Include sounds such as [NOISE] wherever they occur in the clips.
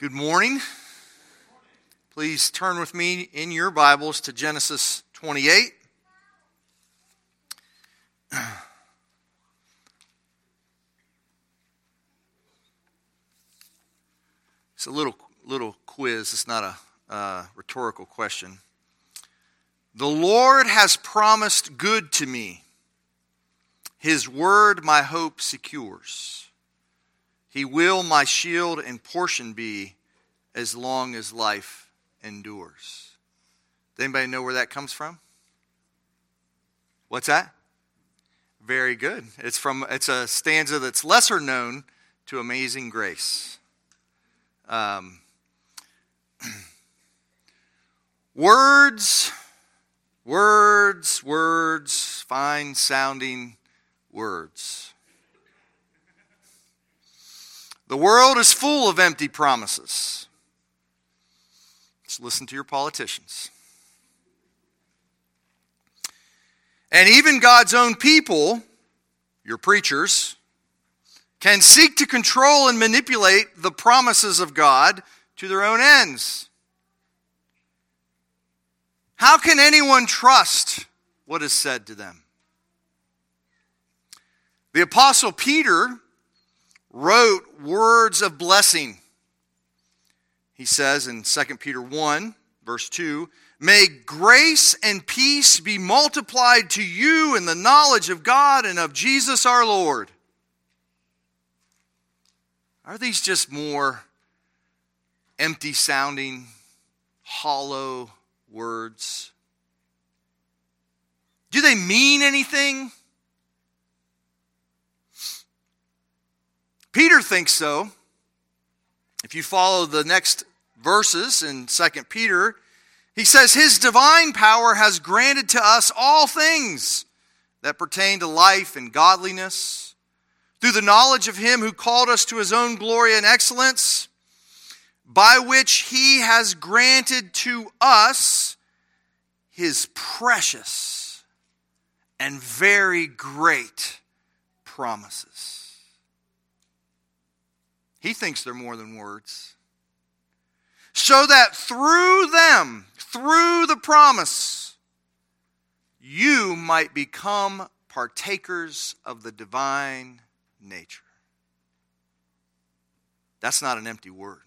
Good morning. Please turn with me in your Bibles to Genesis 28. [CLEARS THROAT] It's a little little quiz. It's not a uh, rhetorical question. The Lord has promised good to me. His word my hope secures. He will my shield and portion be as long as life endures. Does anybody know where that comes from? What's that? Very good. It's from it's a stanza that's lesser known to Amazing Grace. Um, [CLEARS THROAT] words, words, words, fine sounding words. The world is full of empty promises. Let's listen to your politicians. And even God's own people, your preachers, can seek to control and manipulate the promises of God to their own ends. How can anyone trust what is said to them? The Apostle Peter wrote words of blessing. He says in 2 Peter 1, verse 2 May grace and peace be multiplied to you in the knowledge of God and of Jesus our Lord. Are these just more empty sounding, hollow words? Do they mean anything? Peter thinks so. If you follow the next verses in 2 Peter, he says, His divine power has granted to us all things that pertain to life and godliness through the knowledge of Him who called us to His own glory and excellence, by which He has granted to us His precious and very great promises. He thinks they're more than words. So that through them, through the promise, you might become partakers of the divine nature. That's not an empty word.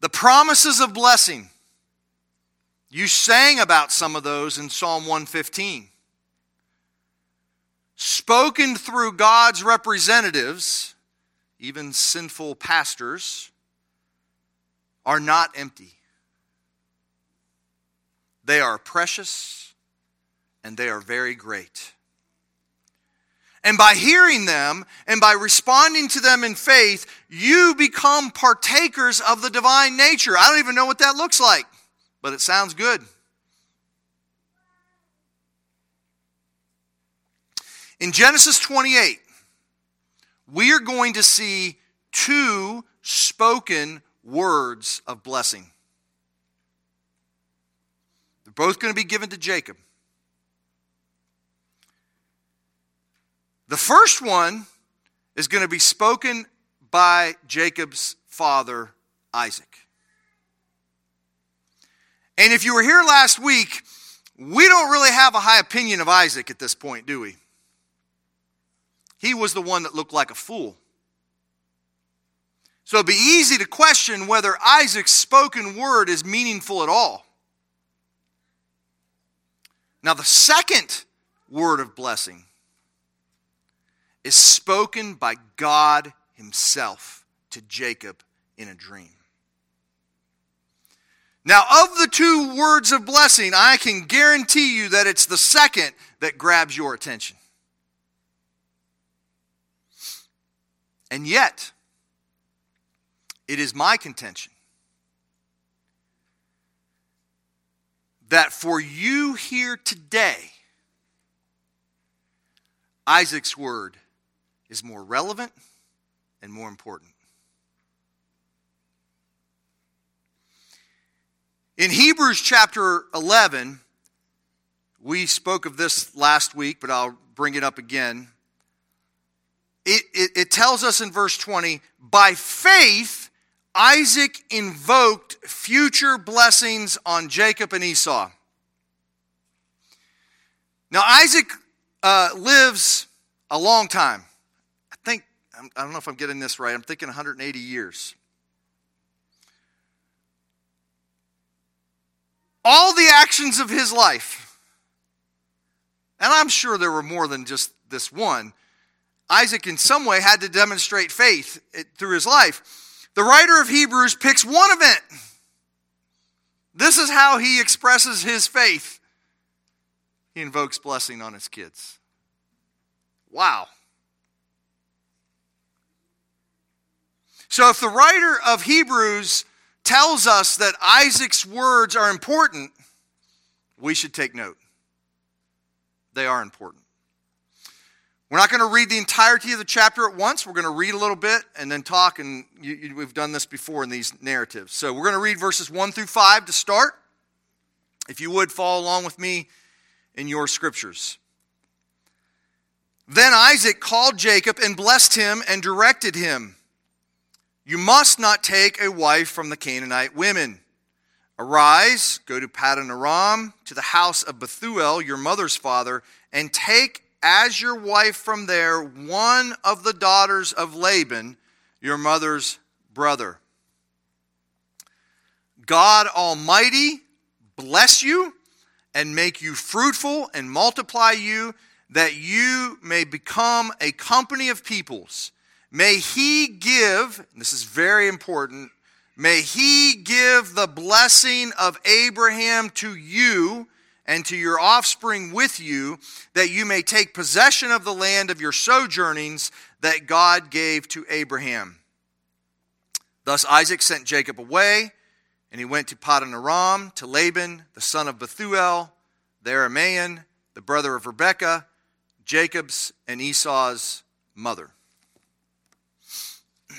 The promises of blessing. You sang about some of those in Psalm 115 spoken through God's representatives, even sinful pastors, are not empty. They are precious and they are very great. And by hearing them and by responding to them in faith, you become partakers of the divine nature. I don't even know what that looks like, but it sounds good. In Genesis 28, we are going to see two spoken words of blessing. They're both going to be given to Jacob. The first one is going to be spoken by Jacob's father, Isaac. And if you were here last week, we don't really have a high opinion of Isaac at this point, do we? He was the one that looked like a fool. So it'd be easy to question whether Isaac's spoken word is meaningful at all. Now, the second word of blessing is spoken by God Himself to Jacob in a dream. Now, of the two words of blessing, I can guarantee you that it's the second that grabs your attention. And yet, it is my contention that for you here today, Isaac's word is more relevant and more important. In Hebrews chapter 11, we spoke of this last week, but I'll bring it up again it, it, it tells us in verse 20 by faith, Isaac invoked future blessings on Jacob and Esau. Now, Isaac uh, lives a long time. I think, I don't know if I'm getting this right, I'm thinking 180 years. All the actions of his life, and I'm sure there were more than just this one, Isaac in some way had to demonstrate faith eh, through his life. The writer of Hebrews picks one event. This is how he expresses his faith. He invokes blessing on his kids. Wow. So, if the writer of Hebrews tells us that Isaac's words are important, we should take note. They are important. We're not going to read the entirety of the chapter at once. We're going to read a little bit and then talk, and you, you, we've done this before in these narratives. So we're going to read verses 1 through 5 to start. If you would, follow along with me in your scriptures. Then Isaac called Jacob and blessed him and directed him You must not take a wife from the Canaanite women. Arise, go to Paddan Aram, to the house of Bethuel, your mother's father, and take as your wife from there one of the daughters of Laban, your mother's brother. God Almighty bless you and make you fruitful and multiply you, that you may become a company of peoples. May He give, this is very important, may He give the blessing of Abraham to you and to your offspring with you, that you may take possession of the land of your sojournings that God gave to Abraham. Thus Isaac sent Jacob away, and he went to Paddan Aram to Laban, the son of Bethuel, the Aramean, the brother of Rebekah, Jacob's and Esau's mother. [CLEARS THROAT]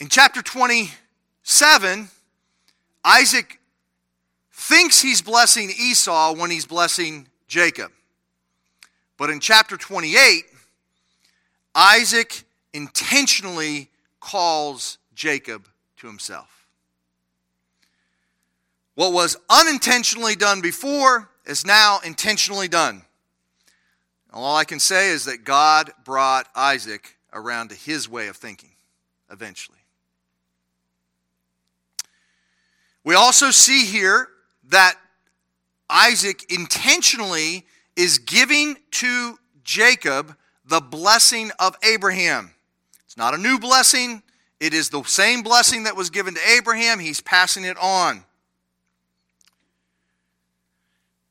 In chapter 27, Isaac thinks he's blessing Esau when he's blessing Jacob. But in chapter 28, Isaac intentionally calls Jacob to himself. What was unintentionally done before is now intentionally done. All I can say is that God brought Isaac around to his way of thinking eventually. We also see here that Isaac intentionally is giving to Jacob the blessing of Abraham. It's not a new blessing, it is the same blessing that was given to Abraham. He's passing it on.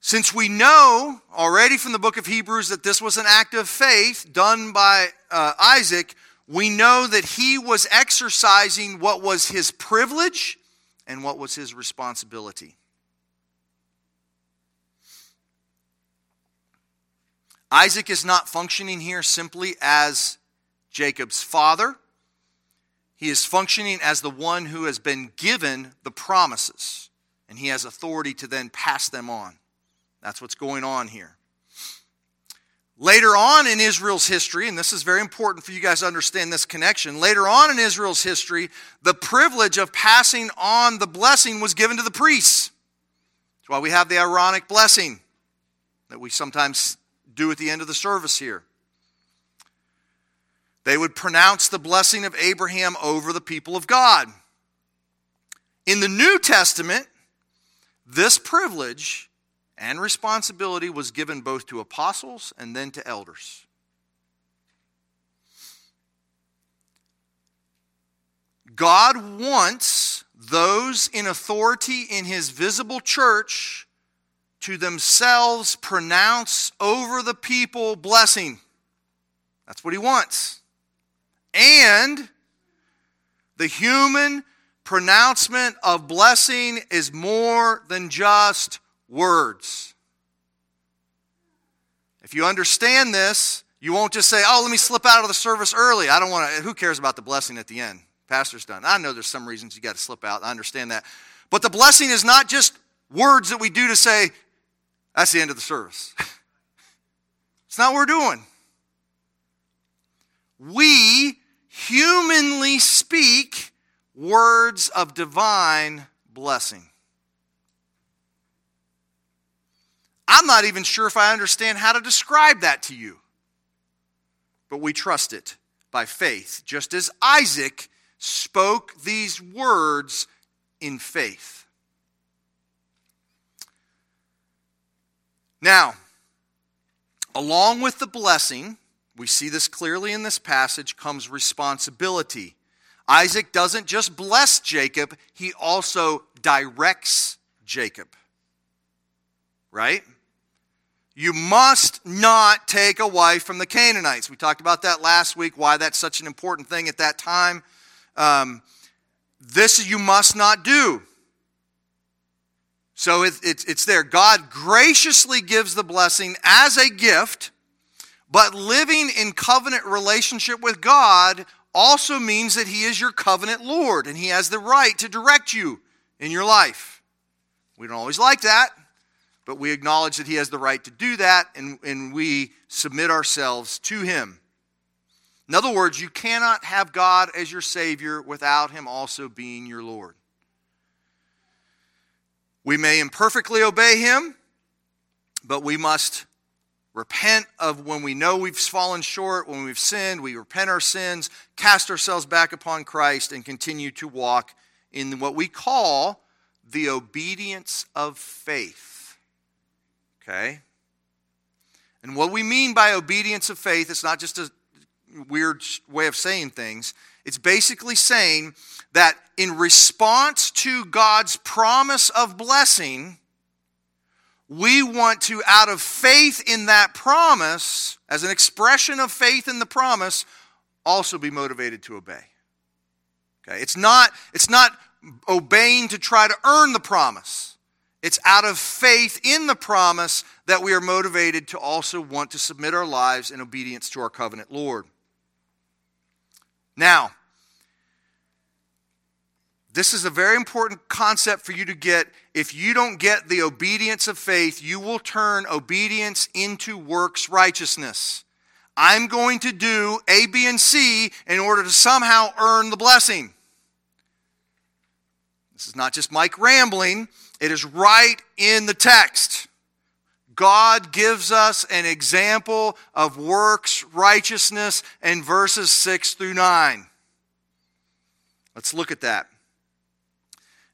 Since we know already from the book of Hebrews that this was an act of faith done by uh, Isaac, we know that he was exercising what was his privilege and what was his responsibility. Isaac is not functioning here simply as Jacob's father. He is functioning as the one who has been given the promises, and he has authority to then pass them on. That's what's going on here. Later on in Israel's history, and this is very important for you guys to understand this connection, later on in Israel's history, the privilege of passing on the blessing was given to the priests. That's why we have the Aaronic blessing that we sometimes do at the end of the service here. They would pronounce the blessing of Abraham over the people of God. In the New Testament, this privilege and responsibility was given both to apostles and then to elders. God wants those in authority in his visible church to themselves pronounce over the people blessing. That's what he wants. And the human pronouncement of blessing is more than just words. If you understand this, you won't just say, oh, let me slip out of the service early. I don't want to, who cares about the blessing at the end? Pastor's done. I know there's some reasons you got to slip out. I understand that. But the blessing is not just words that we do to say, that's the end of the service. [LAUGHS] It's not what we're doing. We humanly speak words of divine blessing. I'm not even sure if I understand how to describe that to you. But we trust it by faith, just as Isaac spoke these words in faith. Now, along with the blessing, we see this clearly in this passage, comes responsibility. Isaac doesn't just bless Jacob, he also directs Jacob. Right? You must not take a wife from the Canaanites. We talked about that last week, why that's such an important thing at that time. Um, this you must not do. So it, it, it's there. God graciously gives the blessing as a gift, but living in covenant relationship with God also means that He is your covenant Lord and He has the right to direct you in your life. We don't always like that, but we acknowledge that He has the right to do that and, and we submit ourselves to Him. In other words, you cannot have God as your Savior without Him also being your Lord. We may imperfectly obey Him, but we must repent of when we know we've fallen short, when we've sinned, we repent our sins, cast ourselves back upon Christ, and continue to walk in what we call the obedience of faith. Okay? And what we mean by obedience of faith, it's not just a weird way of saying things. It's basically saying that in response to God's promise of blessing, we want to, out of faith in that promise, as an expression of faith in the promise, also be motivated to obey. Okay? It's not, it's not obeying to try to earn the promise. It's out of faith in the promise that we are motivated to also want to submit our lives in obedience to our covenant Lord. Now, this is a very important concept for you to get. If you don't get the obedience of faith, you will turn obedience into works righteousness. I'm going to do A, B, and C in order to somehow earn the blessing. This is not just Mike rambling, it is right in the text. God gives us an example of works righteousness in verses 6 through 9. Let's look at that.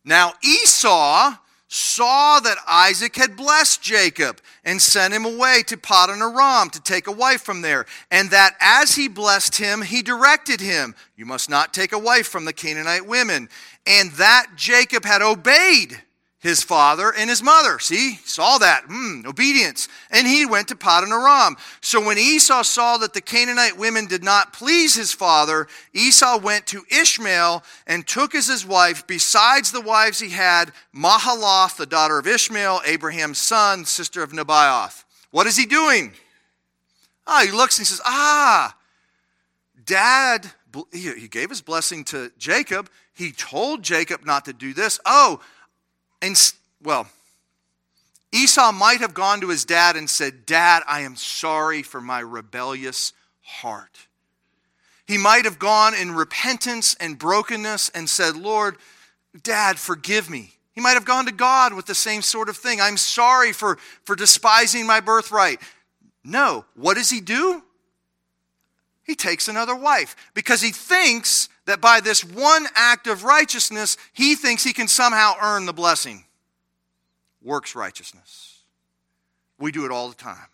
Now, Esau saw that Isaac had blessed Jacob and sent him away to Paddan Aram to take a wife from there, and that as he blessed him, he directed him, You must not take a wife from the Canaanite women, and that Jacob had obeyed his father and his mother. See, saw that. Hmm, obedience. And he went to Paddan Aram. So when Esau saw that the Canaanite women did not please his father, Esau went to Ishmael and took as his wife, besides the wives he had, Mahalath, the daughter of Ishmael, Abraham's son, sister of Nebaioth. What is he doing? Ah, oh, he looks and he says, Ah, dad, he gave his blessing to Jacob. He told Jacob not to do this. Oh, and, well, Esau might have gone to his dad and said, Dad, I am sorry for my rebellious heart. He might have gone in repentance and brokenness and said, Lord, Dad, forgive me. He might have gone to God with the same sort of thing. I'm sorry for, for despising my birthright. No. What does he do? He takes another wife because he thinks that by this one act of righteousness, he thinks he can somehow earn the blessing. Works righteousness. We do it all the time.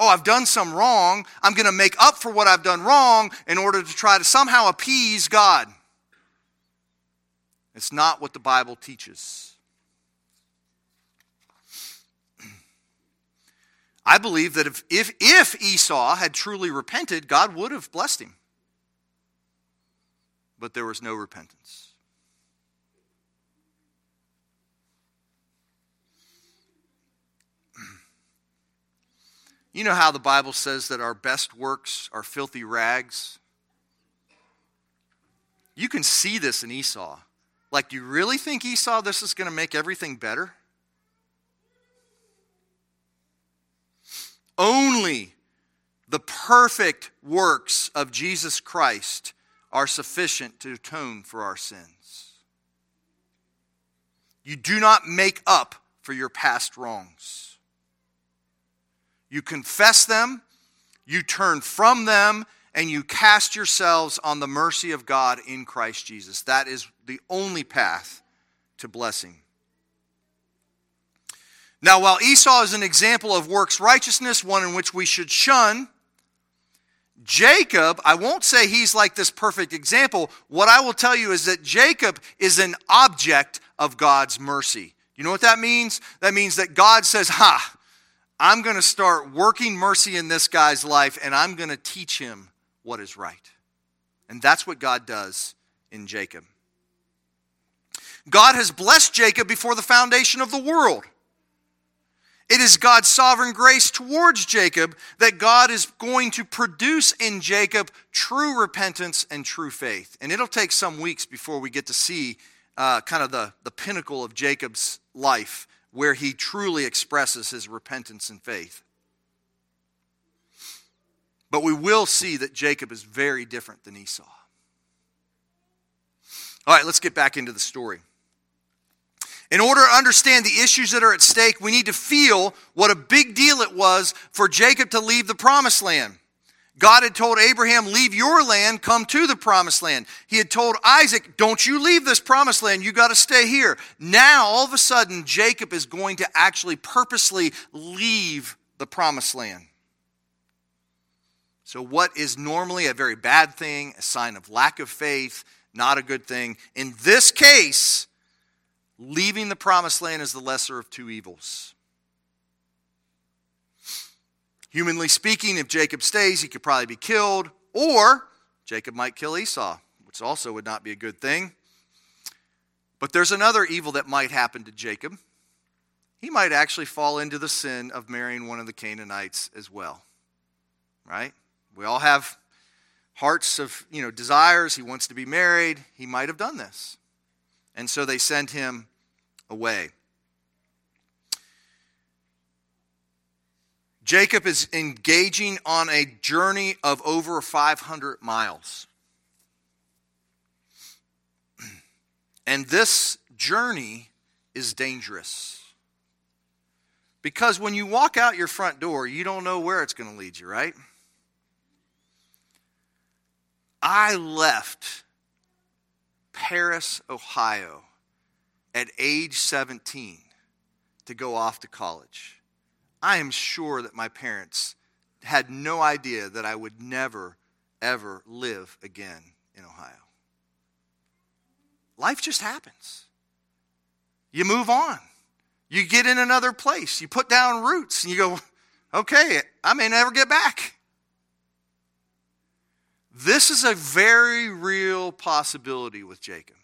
Oh, I've done some wrong. I'm going to make up for what I've done wrong in order to try to somehow appease God. It's not what the Bible teaches. [CLEARS THROAT] I believe that if, if, if Esau had truly repented, God would have blessed him but there was no repentance. You know how the Bible says that our best works are filthy rags? You can see this in Esau. Like, do you really think Esau this is going to make everything better? Only the perfect works of Jesus Christ are sufficient to atone for our sins. You do not make up for your past wrongs. You confess them, you turn from them, and you cast yourselves on the mercy of God in Christ Jesus. That is the only path to blessing. Now, while Esau is an example of works righteousness, one in which we should shun, Jacob, I won't say he's like this perfect example. What I will tell you is that Jacob is an object of God's mercy. You know what that means? That means that God says, Ha, I'm going to start working mercy in this guy's life and I'm going to teach him what is right. And that's what God does in Jacob. God has blessed Jacob before the foundation of the world. It is God's sovereign grace towards Jacob that God is going to produce in Jacob true repentance and true faith. And it'll take some weeks before we get to see uh, kind of the, the pinnacle of Jacob's life, where he truly expresses his repentance and faith. But we will see that Jacob is very different than Esau. All right, let's get back into the story. In order to understand the issues that are at stake, we need to feel what a big deal it was for Jacob to leave the promised land. God had told Abraham, Leave your land, come to the promised land. He had told Isaac, Don't you leave this promised land, you got to stay here. Now, all of a sudden, Jacob is going to actually purposely leave the promised land. So, what is normally a very bad thing, a sign of lack of faith, not a good thing, in this case, Leaving the promised land is the lesser of two evils. Humanly speaking, if Jacob stays, he could probably be killed, or Jacob might kill Esau, which also would not be a good thing. But there's another evil that might happen to Jacob. He might actually fall into the sin of marrying one of the Canaanites as well. Right? We all have hearts of, you know, desires. He wants to be married. He might have done this. And so they sent him away. Jacob is engaging on a journey of over 500 miles. [CLEARS THROAT] And this journey is dangerous. Because when you walk out your front door, you don't know where it's going to lead you, right? I left Paris, Ohio, at age 17 to go off to college. I am sure that my parents had no idea that I would never, ever live again in Ohio. Life just happens. You move on. You get in another place. You put down roots and you go, okay, I may never get back. This is a very real possibility with Jacob.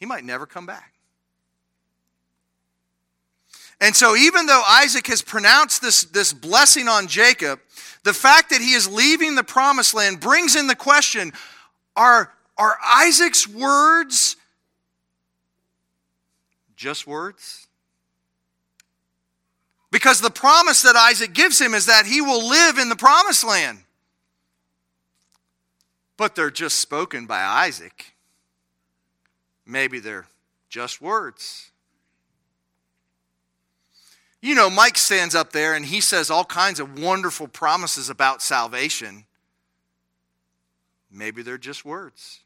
He might never come back. And so, even though Isaac has pronounced this, this blessing on Jacob, the fact that he is leaving the promised land brings in the question are, are Isaac's words just words? Because the promise that Isaac gives him is that he will live in the promised land but they're just spoken by Isaac. Maybe they're just words. You know, Mike stands up there and he says all kinds of wonderful promises about salvation. Maybe they're just words.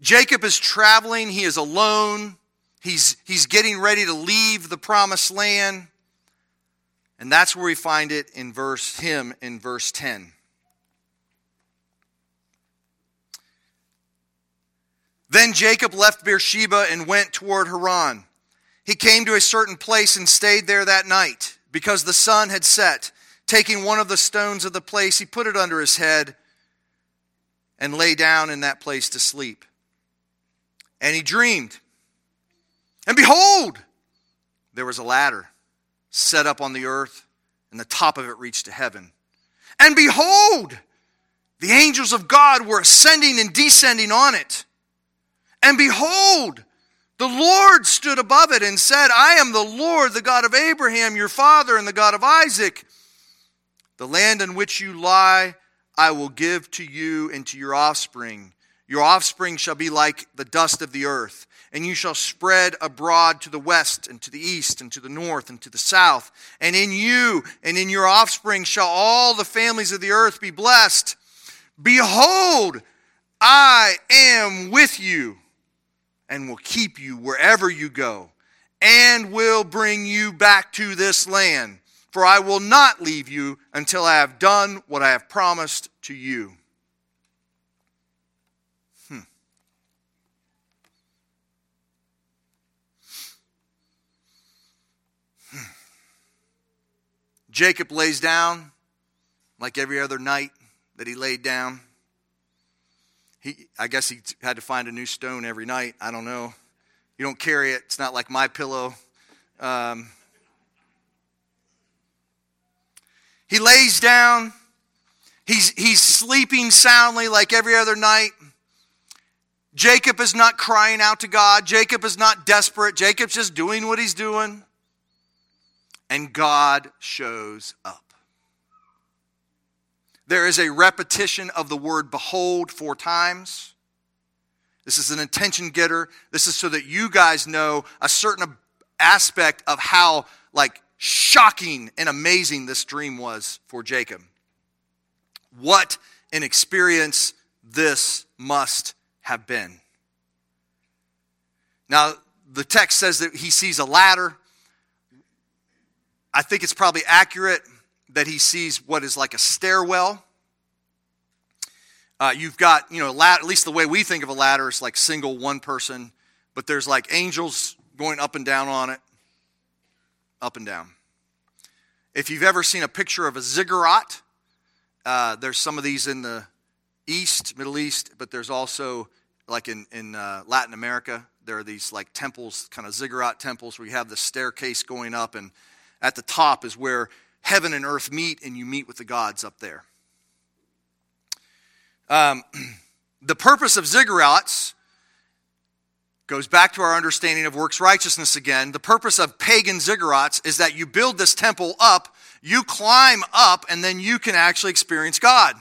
Jacob is traveling, he is alone. He's, he's getting ready to leave the promised land. And that's where we find it in verse him in verse 10. Then Jacob left Beersheba and went toward Haran. He came to a certain place and stayed there that night because the sun had set. Taking one of the stones of the place, he put it under his head and lay down in that place to sleep. And he dreamed. And behold, there was a ladder set up on the earth, and the top of it reached to heaven. And behold, the angels of God were ascending and descending on it. And behold, The Lord stood above it and said, I am the Lord, the God of Abraham, your father, and the God of Isaac. The land in which you lie, I will give to you and to your offspring. Your offspring shall be like the dust of the earth, and you shall spread abroad to the west and to the east and to the north and to the south. And in you and in your offspring shall all the families of the earth be blessed. Behold, I am with you and will keep you wherever you go, and will bring you back to this land. For I will not leave you until I have done what I have promised to you. Jacob lays down like every other night that he laid down. He, I guess he had to find a new stone every night. I don't know. You don't carry it. It's not like my pillow. Um, he lays down. He's, he's sleeping soundly like every other night. Jacob is not crying out to God. Jacob is not desperate. Jacob's just doing what he's doing. And God shows up. There is a repetition of the word behold four times. This is an attention getter. This is so that you guys know a certain aspect of how like shocking and amazing this dream was for Jacob. What an experience this must have been. Now, the text says that he sees a ladder. I think it's probably accurate that he sees what is like a stairwell. Uh, you've got, you know, at least the way we think of a ladder is like single one person, but there's like angels going up and down on it, up and down. If you've ever seen a picture of a ziggurat, uh, there's some of these in the East, Middle East, but there's also like in, in uh, Latin America, there are these like temples, kind of ziggurat temples, where you have the staircase going up, and at the top is where heaven and earth meet and you meet with the gods up there. Um, [CLEARS THROAT] the purpose of ziggurats goes back to our understanding of works righteousness again. The purpose of pagan ziggurats is that you build this temple up, you climb up, and then you can actually experience God.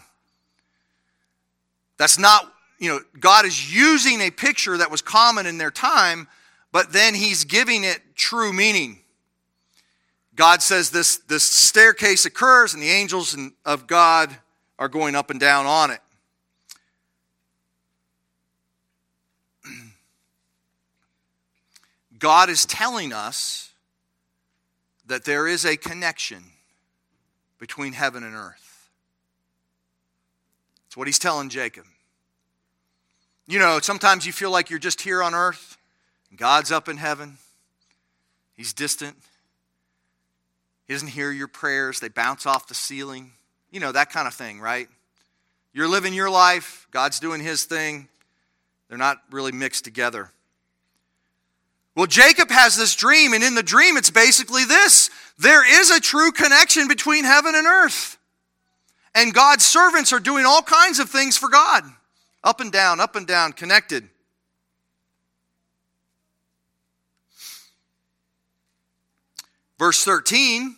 That's not, you know, God is using a picture that was common in their time, but then he's giving it true meaning. God says this, this staircase occurs, and the angels of God are going up and down on it. [CLEARS THROAT] God is telling us that there is a connection between heaven and earth. It's what he's telling Jacob. You know, sometimes you feel like you're just here on earth, God's up in heaven, he's distant. He doesn't hear your prayers, they bounce off the ceiling. You know, that kind of thing, right? You're living your life, God's doing his thing. They're not really mixed together. Well, Jacob has this dream, and in the dream, it's basically this there is a true connection between heaven and earth. And God's servants are doing all kinds of things for God up and down, up and down, connected. Verse 13,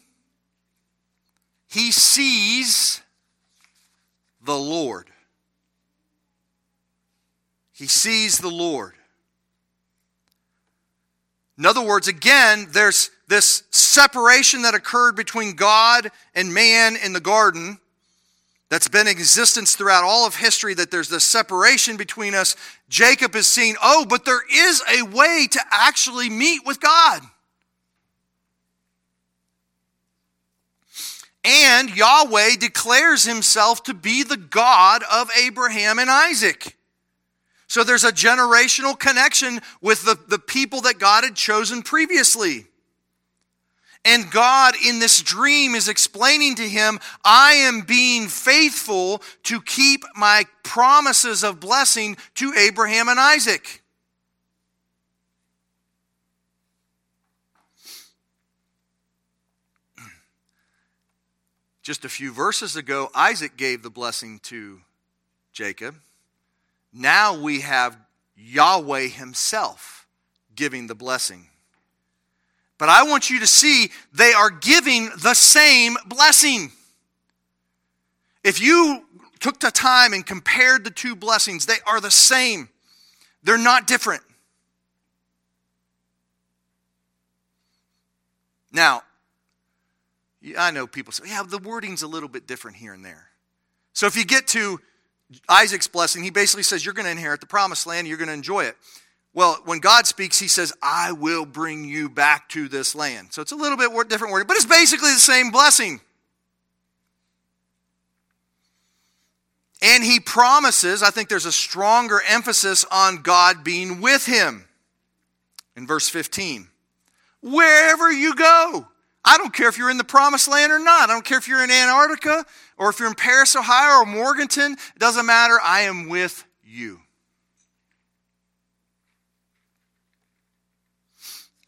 he sees the Lord. He sees the Lord. In other words, again, there's this separation that occurred between God and man in the garden that's been existence throughout all of history, that there's this separation between us. Jacob is seeing, oh, but there is a way to actually meet with God. And Yahweh declares himself to be the God of Abraham and Isaac. So there's a generational connection with the, the people that God had chosen previously. And God in this dream is explaining to him, I am being faithful to keep my promises of blessing to Abraham and Isaac. Just a few verses ago, Isaac gave the blessing to Jacob. Now we have Yahweh Himself giving the blessing. But I want you to see they are giving the same blessing. If you took the time and compared the two blessings, they are the same. They're not different. Now, I know people say, yeah, the wording's a little bit different here and there. So if you get to Isaac's blessing, he basically says, You're going to inherit the promised land, you're going to enjoy it. Well, when God speaks, he says, I will bring you back to this land. So it's a little bit different wording, but it's basically the same blessing. And he promises, I think there's a stronger emphasis on God being with him. In verse 15, wherever you go, I don't care if you're in the promised land or not. I don't care if you're in Antarctica or if you're in Paris, Ohio or Morganton. It doesn't matter. I am with you.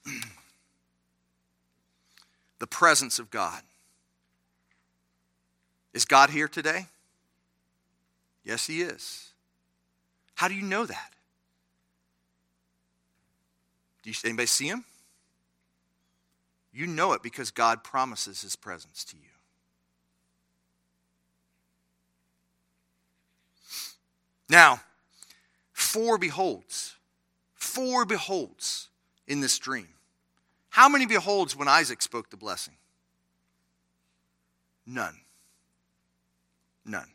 [CLEARS THROAT] the presence of God. Is God here today? Yes, He is. How do you know that? Do you, anybody see Him? You know it because God promises His presence to you. Now, four beholds, four beholds in this dream. How many beholds when Isaac spoke the blessing? None. None.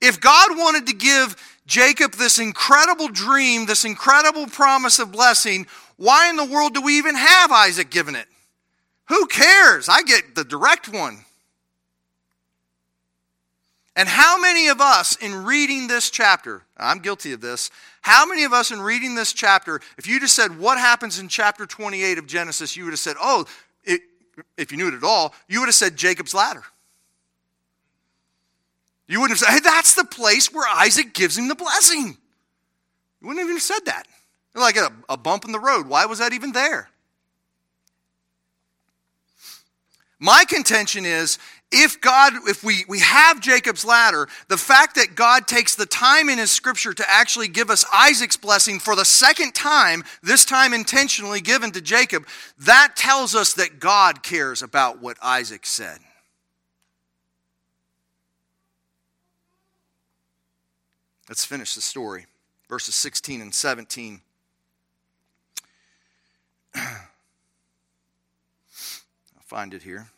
If God wanted to give Jacob this incredible dream, this incredible promise of blessing, why in the world do we even have Isaac given it? Who cares? I get the direct one. And how many of us in reading this chapter, I'm guilty of this, how many of us in reading this chapter, if you just said what happens in chapter 28 of Genesis, you would have said, oh, it, if you knew it at all, you would have said Jacob's ladder. You wouldn't have said, hey, that's the place where Isaac gives him the blessing. You wouldn't even have even said that. Like a, a bump in the road. Why was that even there? My contention is if God, if we, we have Jacob's ladder, the fact that God takes the time in his scripture to actually give us Isaac's blessing for the second time, this time intentionally given to Jacob, that tells us that God cares about what Isaac said. Let's finish the story. Verses 16 and 17. [CLEARS THROAT] I'll find it here.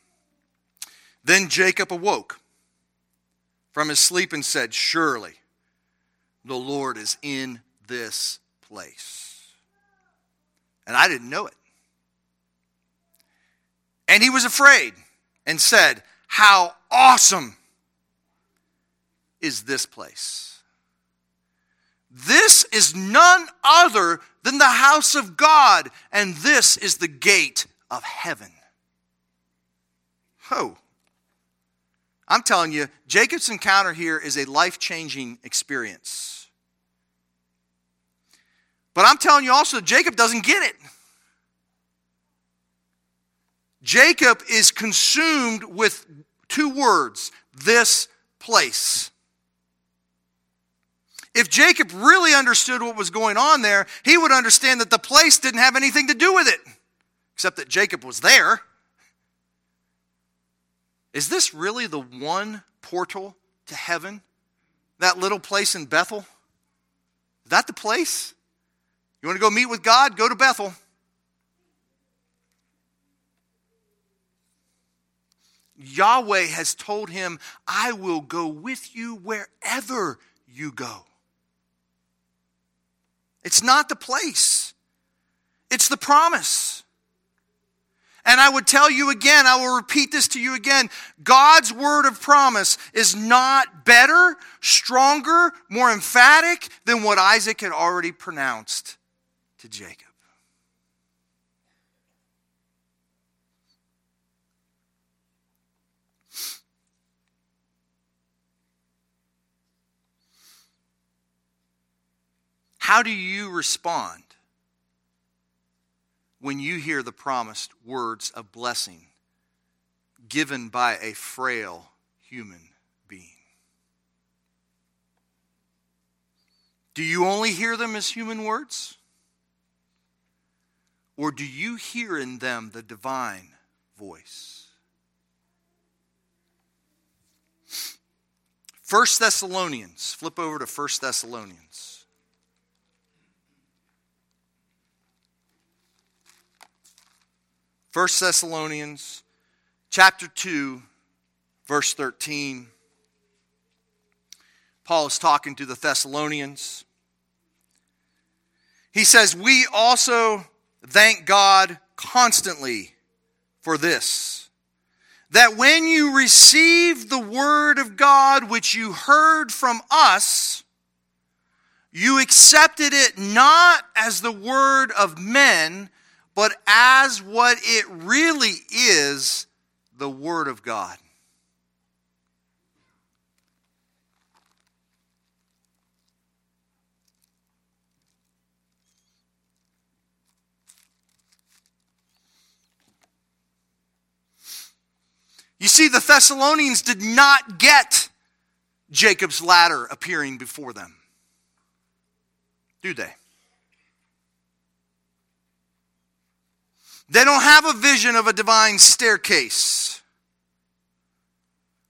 Then Jacob awoke from his sleep and said, Surely the Lord is in this place. And I didn't know it. And he was afraid and said, How awesome is this place! This is none other than the house of God, and this is the gate of heaven. Oh, I'm telling you, Jacob's encounter here is a life changing experience. But I'm telling you also, Jacob doesn't get it. Jacob is consumed with two words this place. If Jacob really understood what was going on there, he would understand that the place didn't have anything to do with it, except that Jacob was there. Is this really the one portal to heaven? That little place in Bethel? Is that the place? You want to go meet with God? Go to Bethel. Yahweh has told him, I will go with you wherever you go. It's not the place, it's the promise. And I would tell you again, I will repeat this to you again God's word of promise is not better, stronger, more emphatic than what Isaac had already pronounced to Jacob. How do you respond when you hear the promised words of blessing given by a frail human being? Do you only hear them as human words? Or do you hear in them the divine voice? First Thessalonians. Flip over to First Thessalonians. First Thessalonians chapter 2 verse 13. Paul is talking to the Thessalonians. He says, We also thank God constantly for this that when you received the word of God which you heard from us, you accepted it not as the word of men, but as what it really is the word of God. You see, the Thessalonians did not get Jacob's ladder appearing before them. Do they? They don't have a vision of a divine staircase.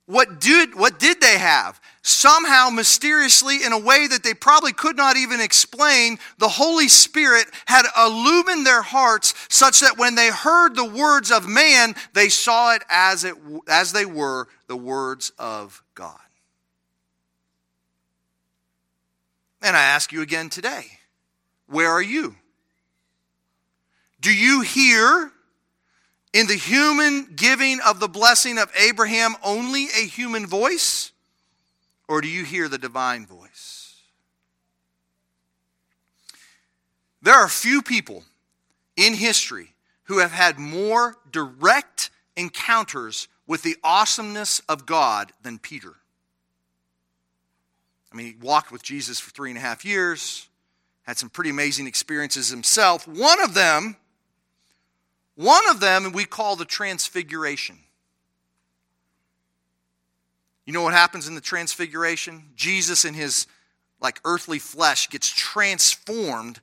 What did, what did they have? somehow mysteriously, in a way that they probably could not even explain, the Holy Spirit had illumined their hearts such that when they heard the words of man, they saw it as, it, as they were the words of God. And I ask you again today where are you? Do you hear in the human giving of the blessing of Abraham only a human voice? Or do you hear the divine voice? There are few people in history who have had more direct encounters with the awesomeness of God than Peter. I mean, he walked with Jesus for three and a half years, had some pretty amazing experiences himself. One of them, one of them we call the transfiguration. You know what happens in the transfiguration? Jesus in his like earthly flesh gets transformed.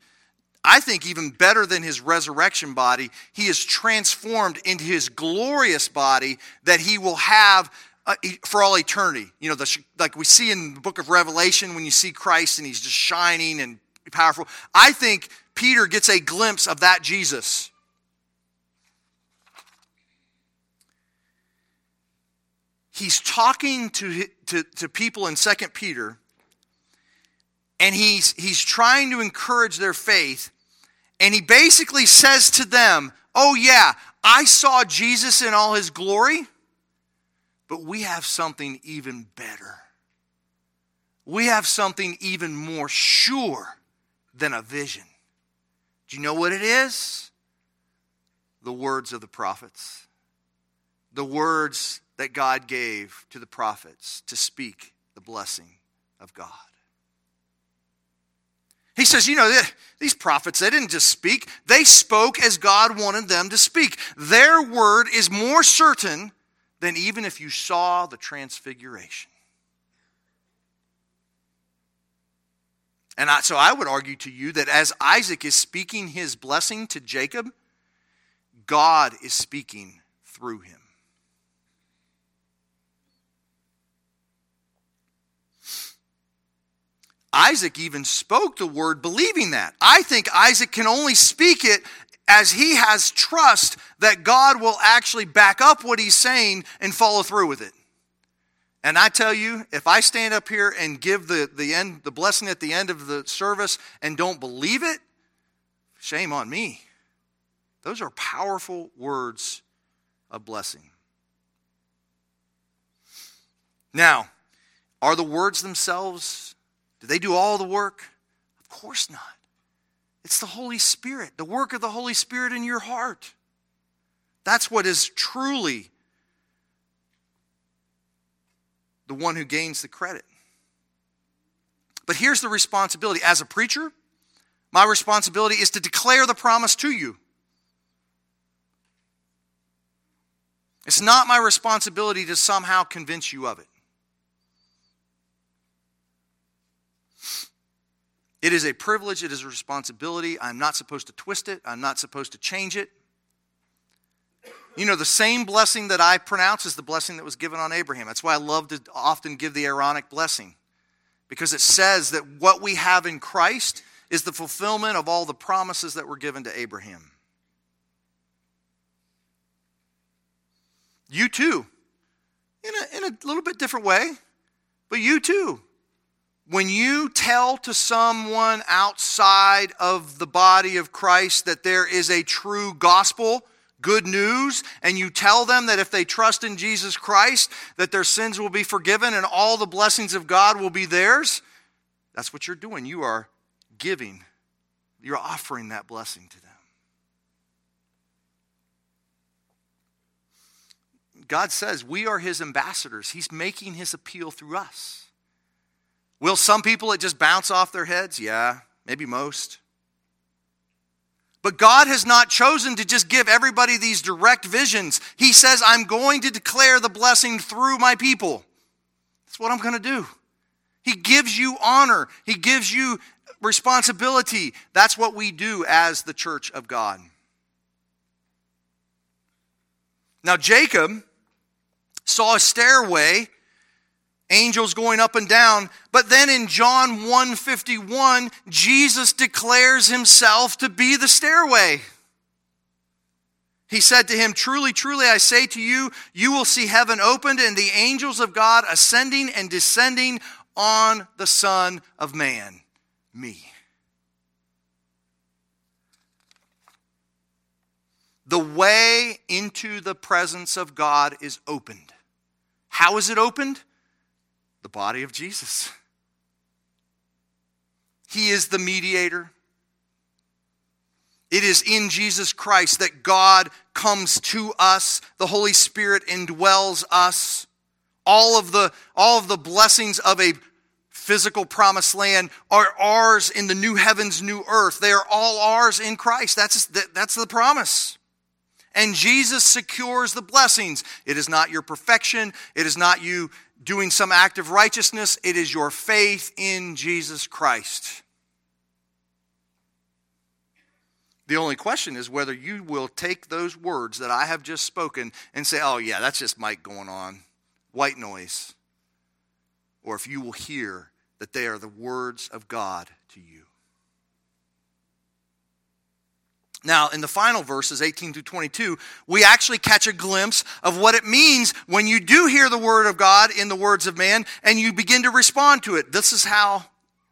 I think even better than his resurrection body, he is transformed into his glorious body that he will have uh, for all eternity. You know, the, like we see in the book of Revelation when you see Christ and he's just shining and powerful. I think Peter gets a glimpse of that Jesus. He's talking to, to, to people in Second Peter, and he's, he's trying to encourage their faith. And he basically says to them, Oh, yeah, I saw Jesus in all his glory, but we have something even better. We have something even more sure than a vision. Do you know what it is? The words of the prophets. The words that God gave to the prophets to speak the blessing of God. He says, you know, these prophets, they didn't just speak, they spoke as God wanted them to speak. Their word is more certain than even if you saw the transfiguration. And I, so I would argue to you that as Isaac is speaking his blessing to Jacob, God is speaking through him. Isaac even spoke the word believing that. I think Isaac can only speak it as he has trust that God will actually back up what he's saying and follow through with it. And I tell you, if I stand up here and give the, the end the blessing at the end of the service and don't believe it, shame on me. Those are powerful words of blessing. Now, are the words themselves do they do all the work? Of course not. It's the Holy Spirit, the work of the Holy Spirit in your heart. That's what is truly the one who gains the credit. But here's the responsibility as a preacher, my responsibility is to declare the promise to you. It's not my responsibility to somehow convince you of it. It is a privilege, it is a responsibility. I'm not supposed to twist it, I'm not supposed to change it. You know, the same blessing that I pronounce is the blessing that was given on Abraham. That's why I love to often give the Aaronic blessing, because it says that what we have in Christ is the fulfillment of all the promises that were given to Abraham. You too, in a, in a little bit different way, but you too. When you tell to someone outside of the body of Christ that there is a true gospel, good news, and you tell them that if they trust in Jesus Christ, that their sins will be forgiven and all the blessings of God will be theirs, that's what you're doing. You are giving, you're offering that blessing to them. God says we are his ambassadors. He's making his appeal through us. Will some people it just bounce off their heads? Yeah, maybe most. But God has not chosen to just give everybody these direct visions. He says, I'm going to declare the blessing through my people. That's what I'm going to do. He gives you honor, He gives you responsibility. That's what we do as the church of God. Now, Jacob saw a stairway angels going up and down. But then in john 151 jesus declares himself to be the stairway. He said to him truly truly i say to you you will see heaven opened and the angels of god ascending and descending on the son of man me. The way into the presence of god is opened. How is it opened? The body of Jesus. He is the mediator. It is in Jesus Christ that God comes to us. The Holy Spirit indwells us. All of the, all of the blessings of a physical promised land are ours in the new heavens, new earth. They are all ours in Christ. That's, that's the promise and Jesus secures the blessings. It is not your perfection, it is not you doing some act of righteousness, it is your faith in Jesus Christ. The only question is whether you will take those words that I have just spoken and say, oh, yeah, that's just Mike going on, white noise. Or if you will hear that they are the words of God to you. Now, in the final verses, 18 through 22, we actually catch a glimpse of what it means when you do hear the word of God in the words of man and you begin to respond to it. This is how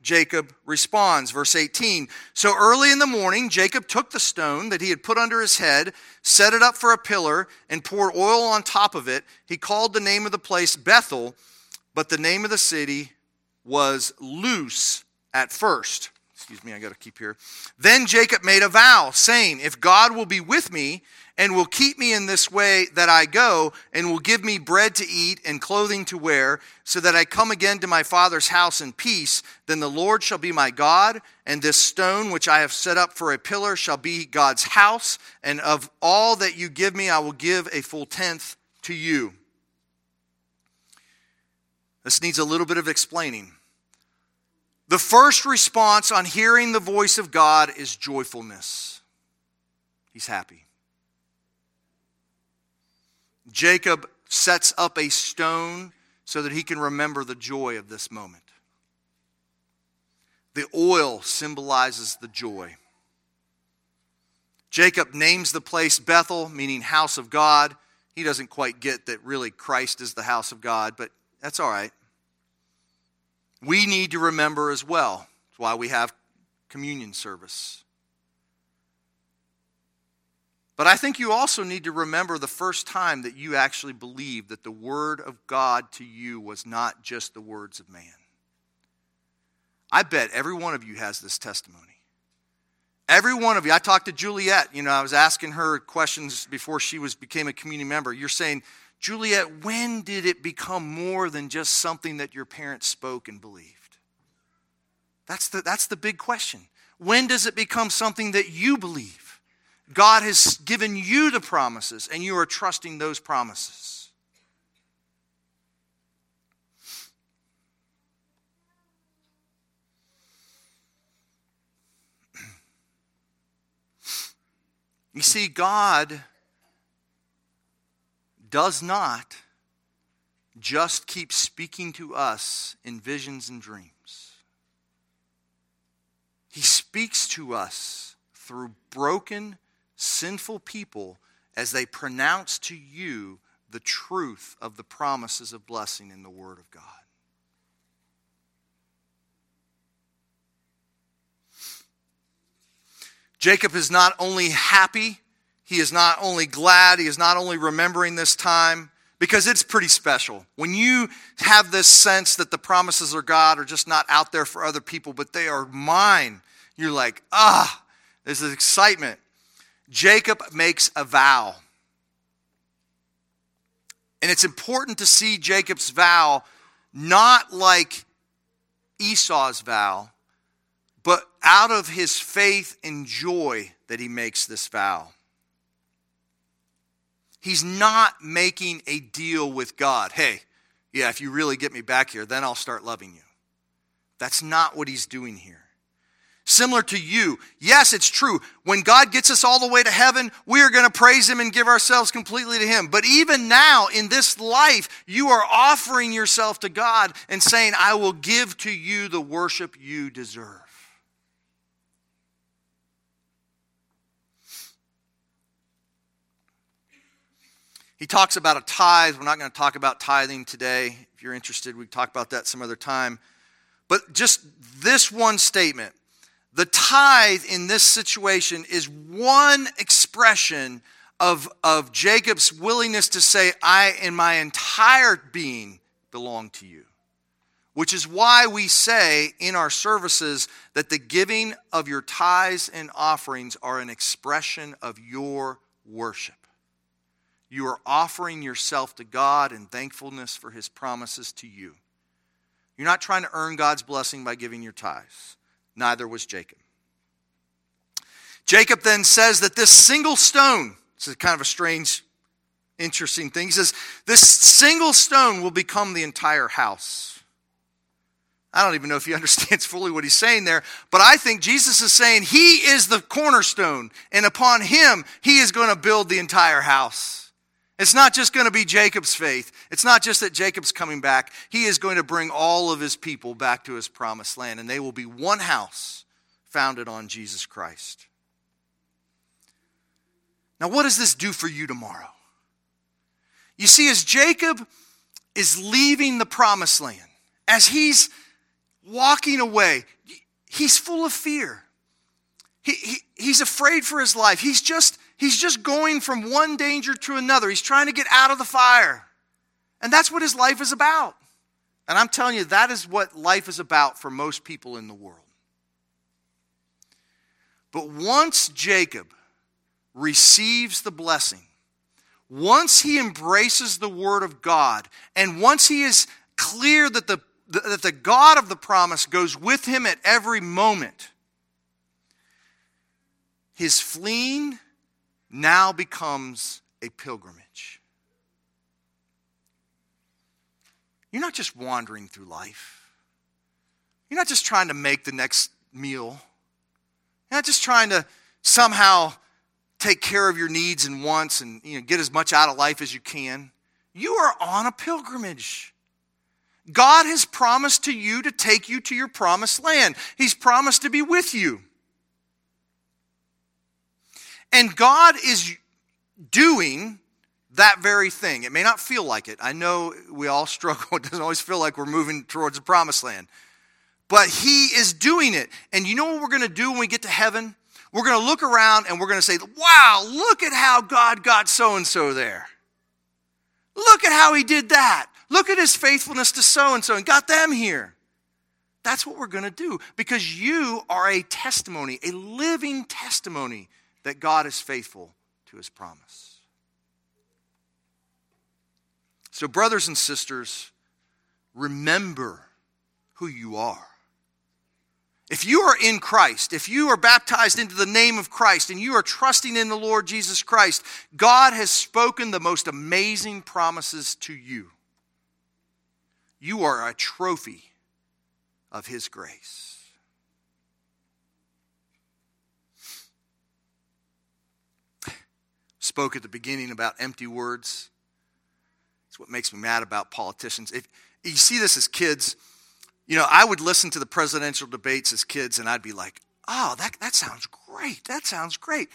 Jacob responds. Verse 18 So early in the morning, Jacob took the stone that he had put under his head, set it up for a pillar, and poured oil on top of it. He called the name of the place Bethel, but the name of the city was Luz at first. Excuse me, I got to keep here. Then Jacob made a vow, saying, If God will be with me and will keep me in this way that I go, and will give me bread to eat and clothing to wear, so that I come again to my father's house in peace, then the Lord shall be my God, and this stone which I have set up for a pillar shall be God's house, and of all that you give me, I will give a full tenth to you. This needs a little bit of explaining. The first response on hearing the voice of God is joyfulness. He's happy. Jacob sets up a stone so that he can remember the joy of this moment. The oil symbolizes the joy. Jacob names the place Bethel, meaning house of God. He doesn't quite get that really Christ is the house of God, but that's all right we need to remember as well. That's why we have communion service. But I think you also need to remember the first time that you actually believed that the Word of God to you was not just the words of man. I bet every one of you has this testimony. Every one of you. I talked to Juliet. You know, I was asking her questions before she was became a community member. You're saying, Juliet, when did it become more than just something that your parents spoke and believed? That's the, that's the big question. When does it become something that you believe? God has given you the promises, and you are trusting those promises. You see, God does not just keep speaking to us in visions and dreams. He speaks to us through broken, sinful people as they pronounce to you the truth of the promises of blessing in the Word of God. Jacob is not only happy, he is not only glad, he is not only remembering this time, because it's pretty special. When you have this sense that the promises of God are just not out there for other people, but they are mine, you're like, ah, there's this excitement. Jacob makes a vow. And it's important to see Jacob's vow not like Esau's vow, but out of his faith and joy that he makes this vow. He's not making a deal with God. Hey, yeah, if you really get me back here, then I'll start loving you. That's not what he's doing here. Similar to you, yes, it's true. When God gets us all the way to heaven, we are going to praise Him and give ourselves completely to Him. But even now, in this life, you are offering yourself to God and saying, I will give to you the worship you deserve. He talks about a tithe. We're not going to talk about tithing today. If you're interested, we talk about that some other time. But just this one statement the tithe in this situation is one expression of, of Jacob's willingness to say, I and my entire being belong to you. Which is why we say in our services that the giving of your tithes and offerings are an expression of your worship. You are offering yourself to God in thankfulness for his promises to you. You're not trying to earn God's blessing by giving your tithes. Neither was Jacob. Jacob then says that this single stone, this is kind of a strange, interesting thing. He says, This single stone will become the entire house. I don't even know if he [LAUGHS] understands fully what he's saying there, but I think Jesus is saying he is the cornerstone, and upon him, he is going to build the entire house. It's not just going to be Jacob's faith. It's not just that Jacob's coming back. He is going to bring all of his people back to his promised land, and they will be one house founded on Jesus Christ. Now, what does this do for you tomorrow? You see, as Jacob is leaving the promised land, as he's walking away, he's full of fear. He, he, he's afraid for his life. He's just He's just going from one danger to another. He's trying to get out of the fire. And that's what his life is about. And I'm telling you, that is what life is about for most people in the world. But once Jacob receives the blessing, once he embraces the word of God, and once he is clear that the, that the God of the promise goes with him at every moment, his fleeing now becomes a pilgrimage. You're not just wandering through life. You're not just trying to make the next meal. You're not just trying to somehow take care of your needs and wants and you know, get as much out of life as you can. You are on a pilgrimage. God has promised to you to take you to your promised land. He's promised to be with you. And God is doing that very thing. It may not feel like it. I know we all [LAUGHS] struggle. It doesn't always feel like we're moving towards the promised land. But He is doing it. And you know what we're going to do when we get to heaven? We're going to look around and we're going to say, wow, look at how God got so and so there. Look at how He did that. Look at His faithfulness to so and so and got them here. That's what we're going to do because you are a testimony, a living testimony that God is faithful to his promise. So, brothers and sisters, remember who you are. If you are in Christ, if you are baptized into the name of Christ, and you are trusting in the Lord Jesus Christ, God has spoken the most amazing promises to you. You are a trophy of His grace. Spoke at the beginning about empty words. It's what makes me mad about politicians. If you see this as kids, you know, I would listen to the presidential debates as kids and I'd be like, oh, that, that sounds great. That sounds great.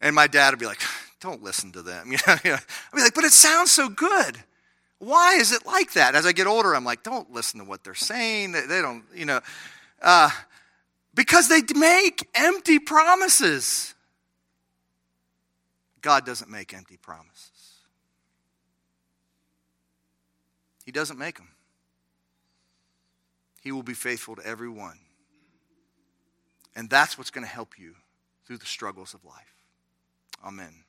And my dad would be like, [SIGHS] don't listen to them. [LAUGHS] You know, I'd be like, but it sounds so good. Why is it like that? As I get older, I'm like, don't listen to what they're saying. They, they don't, you know, uh, because they make empty promises. God doesn't make empty promises, He doesn't make them. He will be faithful to every one. And that's what's going to help you through the struggles of life. Amen.